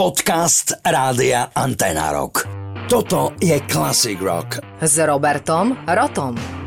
Podcast Rádia Antena Rock. Toto je Classic Rock. S Robertom Rotom.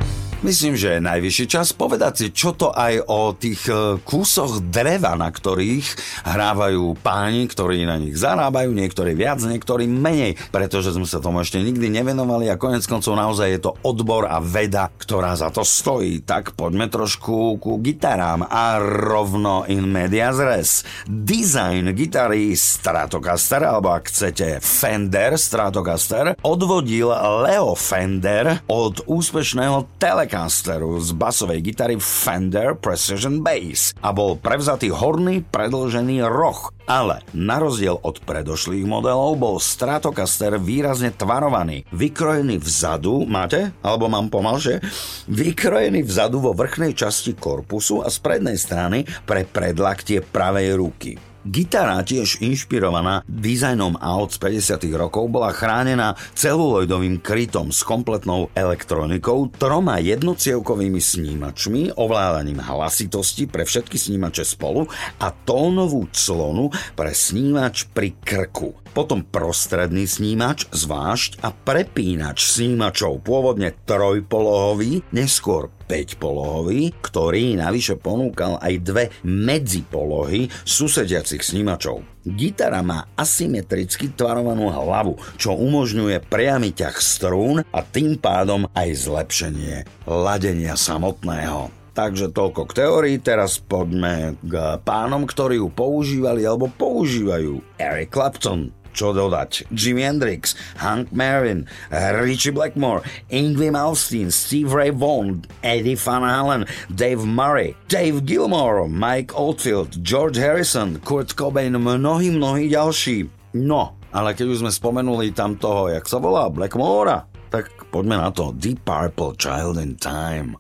Myslím, že je najvyšší čas povedať si, čo to aj o tých e, kúsoch dreva, na ktorých hrávajú páni, ktorí na nich zarábajú, niektorí viac, niektorí menej, pretože sme sa tomu ešte nikdy nevenovali a konec koncov naozaj je to odbor a veda, ktorá za to stojí. Tak poďme trošku ku gitarám a rovno in medias res. Design gitary Stratocaster, alebo ak chcete Fender Stratocaster, odvodil Leo Fender od úspešného Telecaster Telecasteru z basovej gitary Fender Precision Bass a bol prevzatý horný predlžený roh. Ale na rozdiel od predošlých modelov bol Stratocaster výrazne tvarovaný, vykrojený vzadu, máte? Alebo mám pomalšie? Vykrojený vzadu vo vrchnej časti korpusu a z prednej strany pre predlaktie pravej ruky. Gitara, tiež inšpirovaná dizajnom aut z 50. rokov, bola chránená celuloidovým krytom s kompletnou elektronikou, troma jednocievkovými snímačmi, ovládaním hlasitosti pre všetky snímače spolu a tónovú clonu pre snímač pri krku. Potom prostredný snímač zvlášť a prepínač snímačov pôvodne trojpolohový, neskôr 5-polohový, ktorý navyše ponúkal aj dve medzipolohy susediacich snímačov. Gitara má asymetricky tvarovanú hlavu, čo umožňuje priamy ťah strún a tým pádom aj zlepšenie ladenia samotného. Takže toľko k teórii, teraz poďme k pánom, ktorí ju používali alebo používajú. Eric Clapton, čo dodať. Jimi Hendrix, Hank Marvin, Richie Blackmore, Ingrid Malmsteen, Steve Ray Vaughan, Eddie Van Halen, Dave Murray, Dave Gilmore, Mike Oldfield, George Harrison, Kurt Cobain, mnohí, mnohí ďalší. No, ale keď už sme spomenuli tam toho, jak sa volá, Blackmore, tak poďme na to. Deep Purple, Child in time,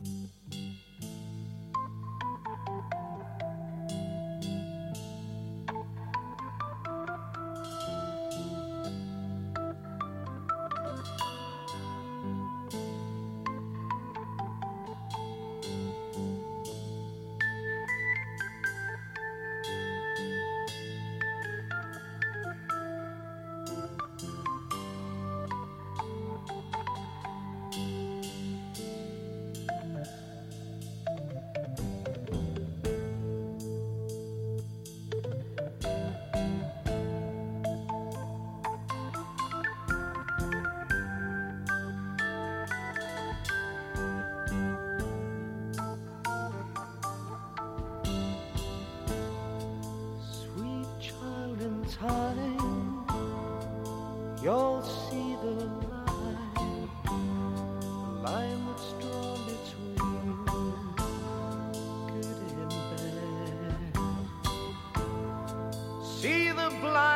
See the blind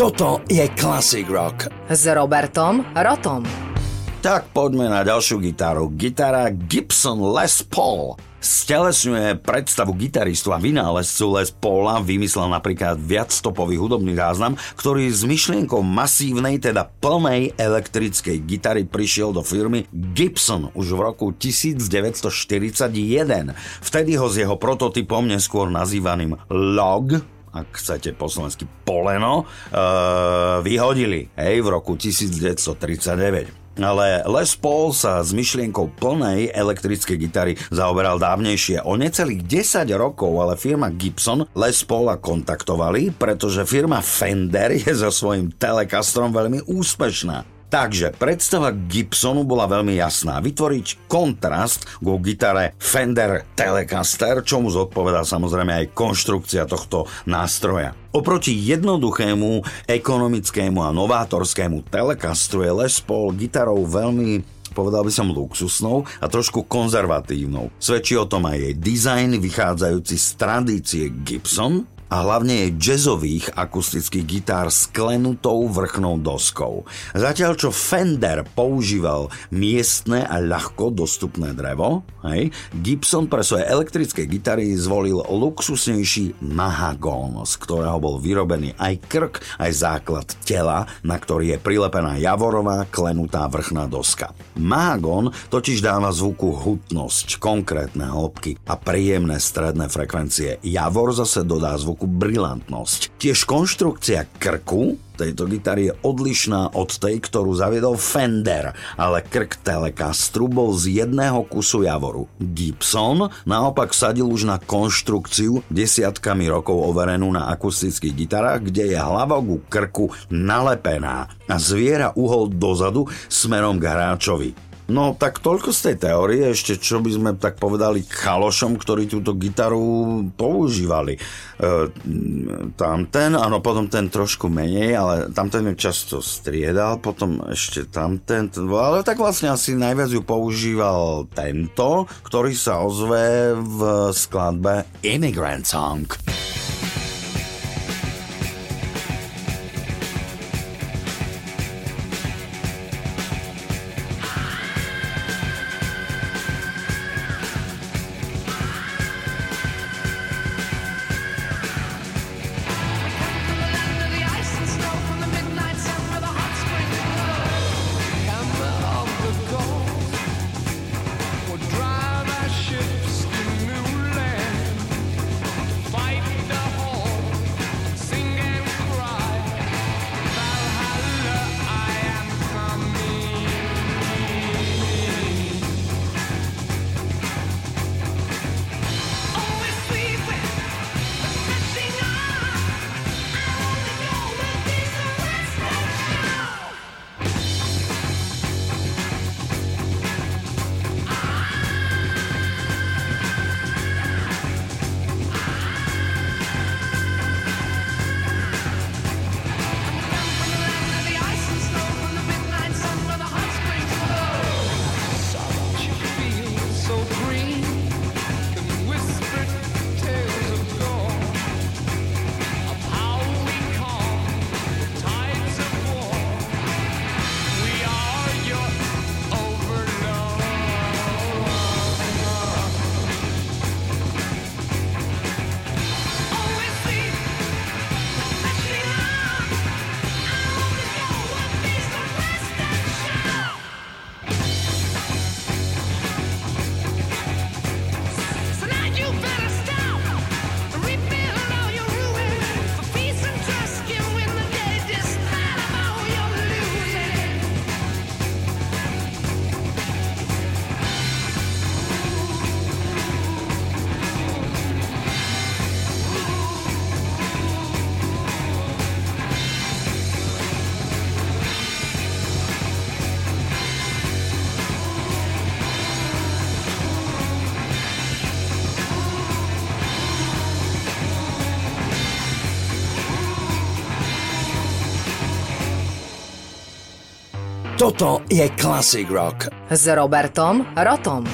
Toto je Classic Rock. S Robertom Rotom. Tak poďme na ďalšiu gitaru. Gitara Gibson Les Paul. Stelesňuje predstavu gitaristu a vynálezcu Les Paula, vymyslel napríklad viacstopový hudobný záznam, ktorý s myšlienkou masívnej, teda plnej elektrickej gitary prišiel do firmy Gibson už v roku 1941. Vtedy ho s jeho prototypom, neskôr nazývaným Log, ak chcete po slovensky poleno, uh, vyhodili hej, v roku 1939. Ale Les Paul sa s myšlienkou plnej elektrickej gitary zaoberal dávnejšie. O necelých 10 rokov ale firma Gibson Les Paula kontaktovali, pretože firma Fender je so svojím Telecastrom veľmi úspešná. Takže predstava Gibsonu bola veľmi jasná. Vytvoriť kontrast go gitare Fender Telecaster, čomu zodpovedá samozrejme aj konštrukcia tohto nástroja. Oproti jednoduchému, ekonomickému a novátorskému Telecastru je Les Paul gitarou veľmi povedal by som luxusnou a trošku konzervatívnou. Svedčí o tom aj jej dizajn vychádzajúci z tradície Gibson, a hlavne jej jazzových akustických gitár s klenutou vrchnou doskou. Zatiaľ čo Fender používal miestne a ľahko dostupné drevo, hej, Gibson pre svoje elektrické gitary zvolil luxusnejší mahagón, z ktorého bol vyrobený aj krk, aj základ tela, na ktorý je prilepená javorová klenutá vrchná doska. Mahagón totiž dáva zvuku hutnosť, konkrétne hĺbky a príjemné stredné frekvencie. Javor zase dodá zvuku brilantnosť. Tiež konštrukcia krku tejto gitary je odlišná od tej, ktorú zaviedol Fender, ale krk Telecastru bol z jedného kusu javoru. Gibson naopak sadil už na konštrukciu desiatkami rokov overenú na akustických gitarách, kde je hlava ku krku nalepená a zviera uhol dozadu smerom k hráčovi. No tak toľko z tej teórie, ešte čo by sme tak povedali chalošom, ktorí túto gitaru používali. E, tamten, áno, potom ten trošku menej, ale tamten ju často striedal, potom ešte tamten, ten, ale tak vlastne asi najviac ju používal tento, ktorý sa ozve v skladbe Immigrant Song. Toto je Classic Rock. S Robertom Rotom.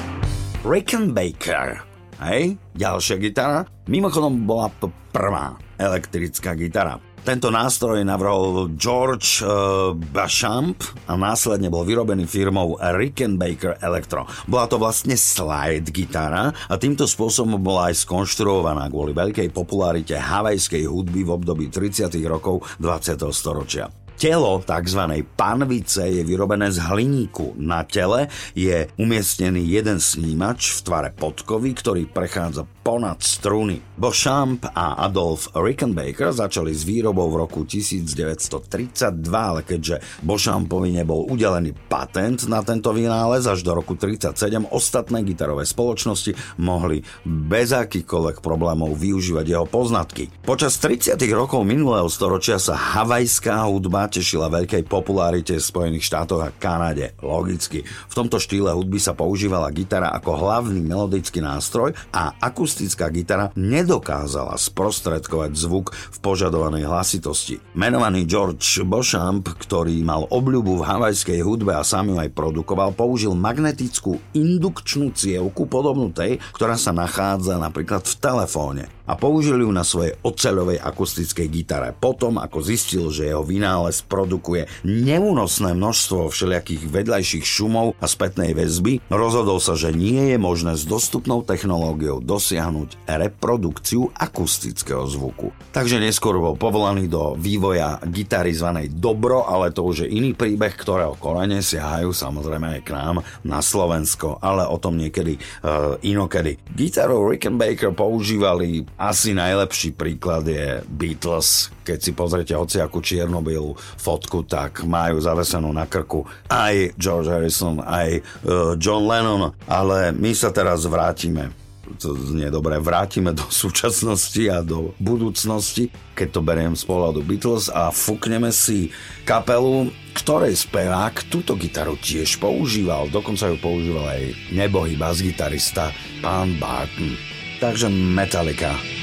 Rickenbacker. Hej, ďalšia gitara. Mimochodom bola to prvá elektrická gitara. Tento nástroj navrhol George uh, Bachamp a následne bol vyrobený firmou Rickenbacker Electro. Bola to vlastne slide gitara a týmto spôsobom bola aj skonštruovaná kvôli veľkej popularite havajskej hudby v období 30. rokov 20. storočia. Telo tzv. panvice je vyrobené z hliníku. Na tele je umiestnený jeden snímač v tvare podkovy, ktorý prechádza ponad struny. Beauchamp a Adolf Rickenbacker začali s výrobou v roku 1932, ale keďže Beauchampovi nebol udelený patent na tento vynález až do roku 1937, ostatné gitarové spoločnosti mohli bez akýchkoľvek problémov využívať jeho poznatky. Počas 30. rokov minulého storočia sa havajská hudba tešila veľkej popularite v Spojených štátoch a Kanade. Logicky. V tomto štýle hudby sa používala gitara ako hlavný melodický nástroj a akustická gitara nedokázala sprostredkovať zvuk v požadovanej hlasitosti. Menovaný George Beauchamp, ktorý mal obľubu v havajskej hudbe a sám ju aj produkoval, použil magnetickú indukčnú cievku podobnú tej, ktorá sa nachádza napríklad v telefóne. A použil ju na svojej oceľovej akustickej gitare. Potom, ako zistil, že jeho vynález produkuje neúnosné množstvo všelijakých vedľajších šumov a spätnej väzby, rozhodol sa, že nie je možné s dostupnou technológiou dosiahnuť reprodukciu akustického zvuku. Takže neskôr bol povolaný do vývoja gitary zvanej Dobro, ale to už je iný príbeh, ktorého korene siahajú samozrejme aj k nám na Slovensko, ale o tom niekedy uh, inokedy. Gitaru Rickenbacker používali asi najlepší príklad je Beatles. Keď si pozrete hociakú čierno fotku, tak majú zavesenú na krku aj George Harrison, aj uh, John Lennon, ale my sa teraz vrátime to znie dobre, vrátime do súčasnosti a do budúcnosti, keď to beriem z pohľadu Beatles a fúkneme si kapelu, ktorej spevák túto gitaru tiež používal, dokonca ju používal aj nebohý bas-gitarista pán Barton. Takže Metallica.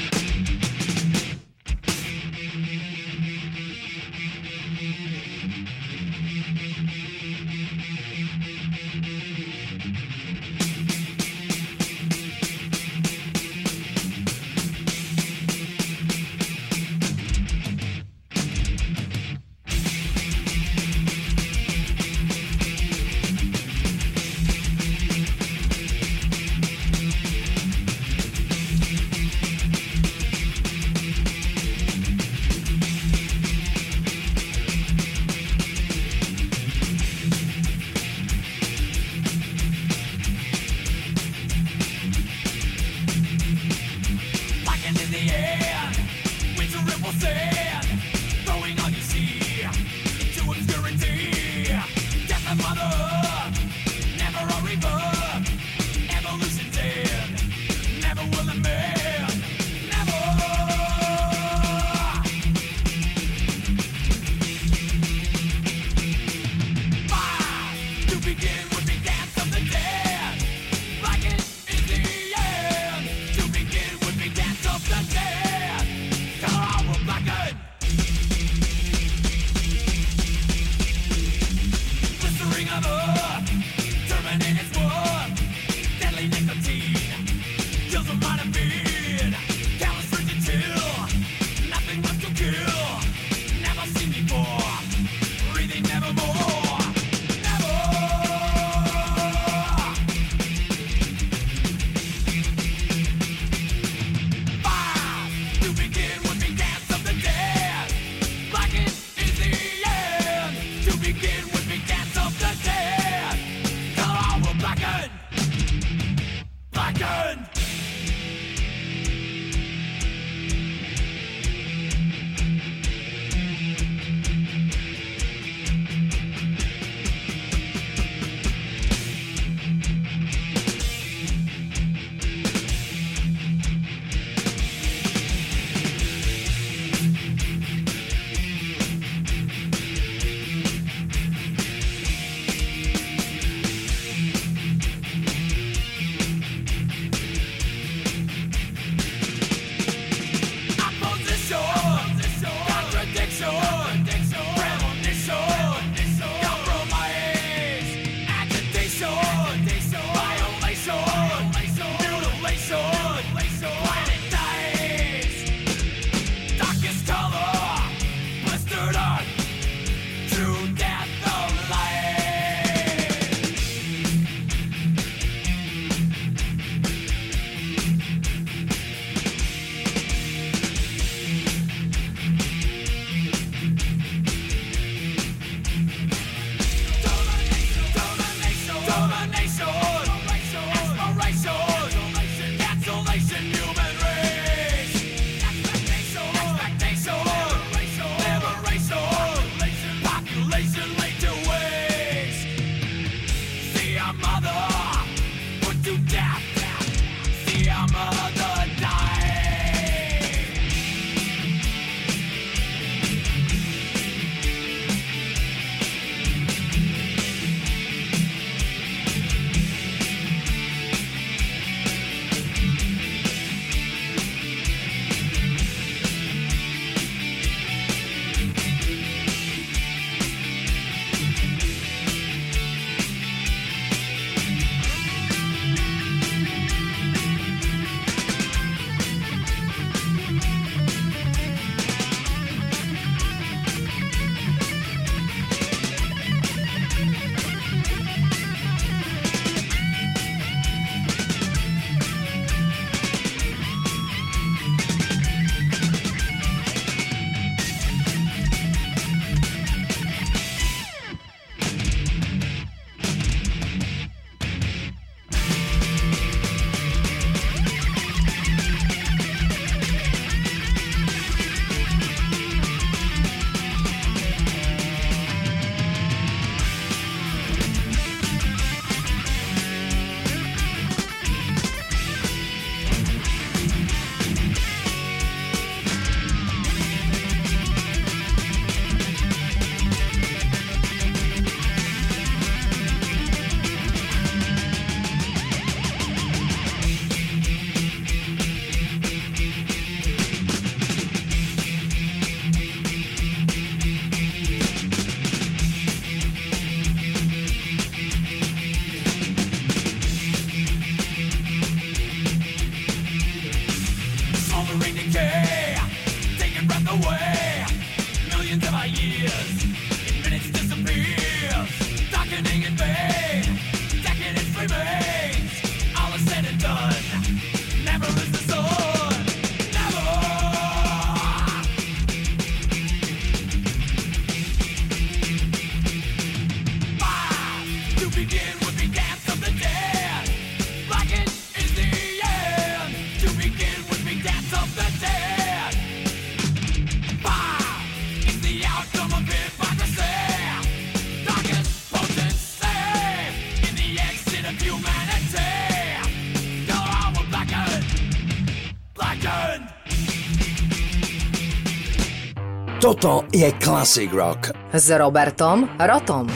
Toto je Classic Rock. S Robertom Rotom.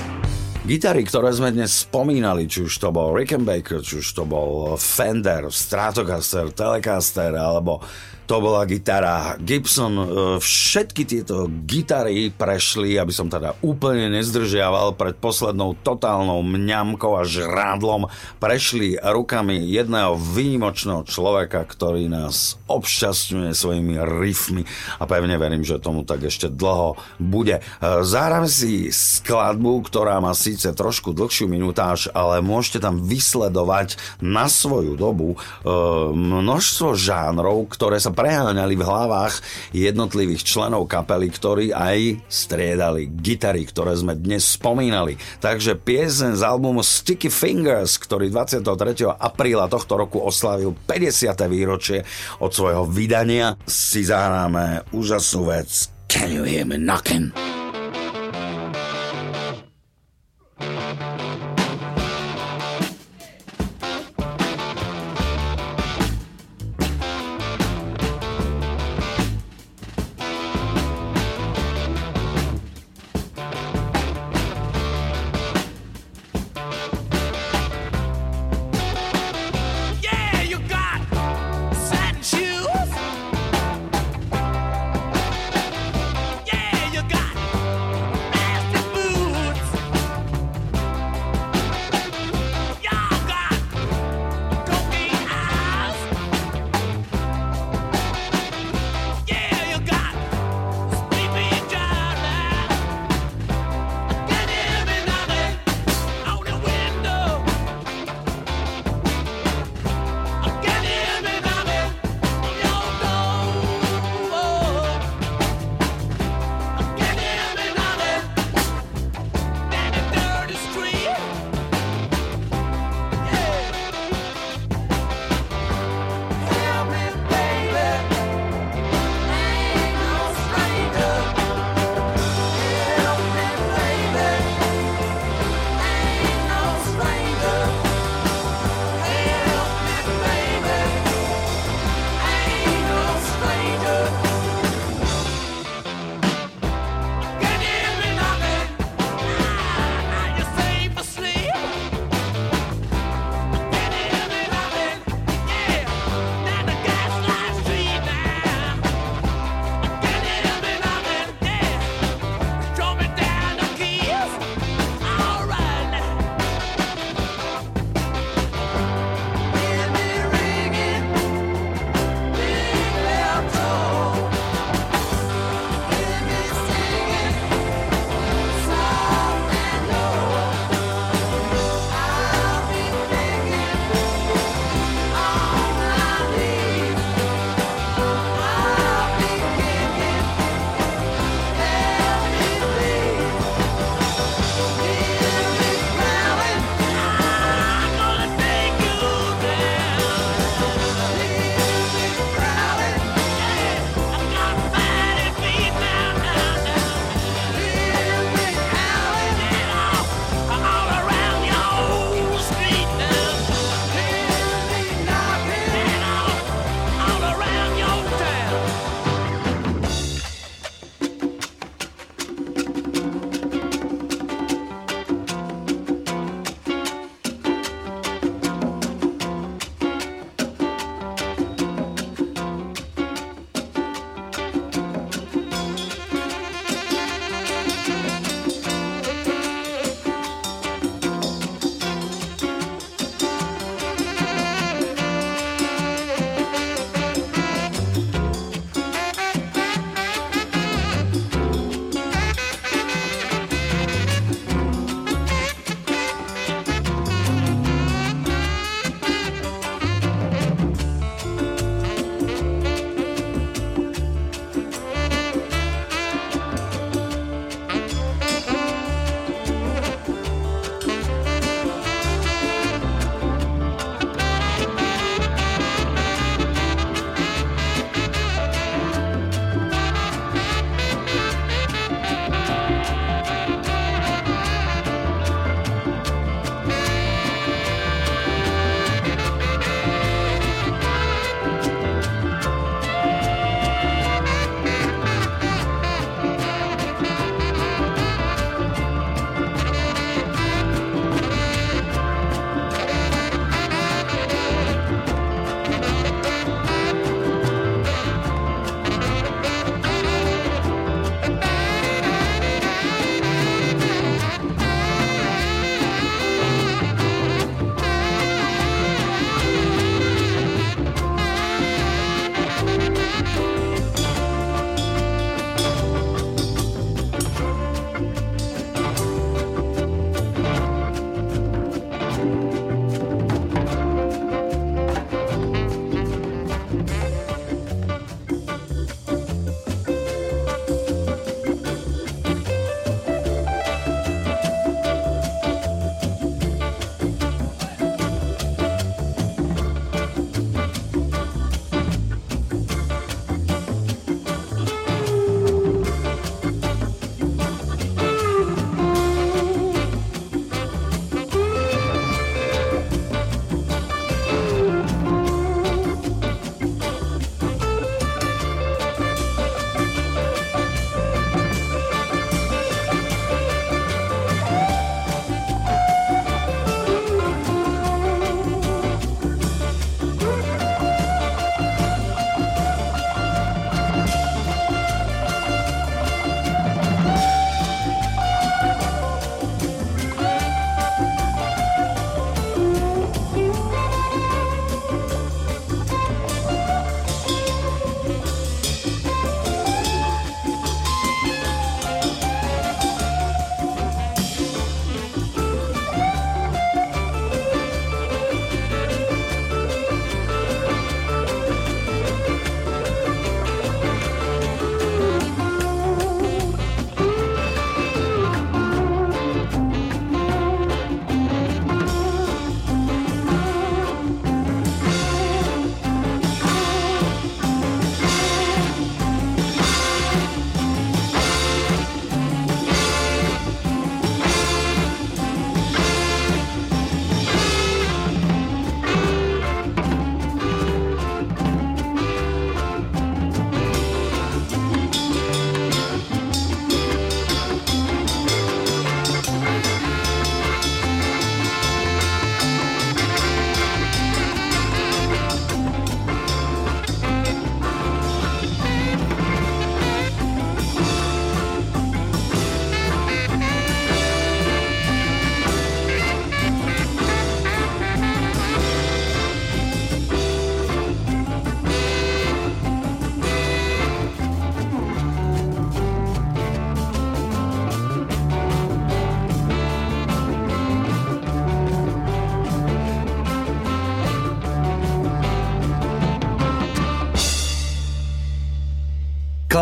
Gitary, ktoré sme dnes spomínali, či už to bol Rickenbacker, či už to bol Fender, Stratocaster, Telecaster, alebo to bola gitara Gibson. E, Všetky tieto gitary prešli, aby som teda úplne nezdržiaval pred poslednou totálnou mňamkou a žrádlom, prešli rukami jedného výnimočného človeka, ktorý nás obšťastňuje svojimi riffmi a pevne verím, že tomu tak ešte dlho bude. E, Zahráme si skladbu, ktorá má síce trošku dlhšiu minutáž, ale môžete tam vysledovať na svoju dobu e, množstvo žánrov, ktoré sa preháňali v hlavách jednotlivých členov kapely, ktorí aj striedali gitary, ktoré sme dnes spomínali. Takže piesen z albumu Sticky Fingers, ktorý 23. apríla tohto roku oslavil 50. výročie od svojho vydania, si zahráme úžasnú vec Can you hear me knocking?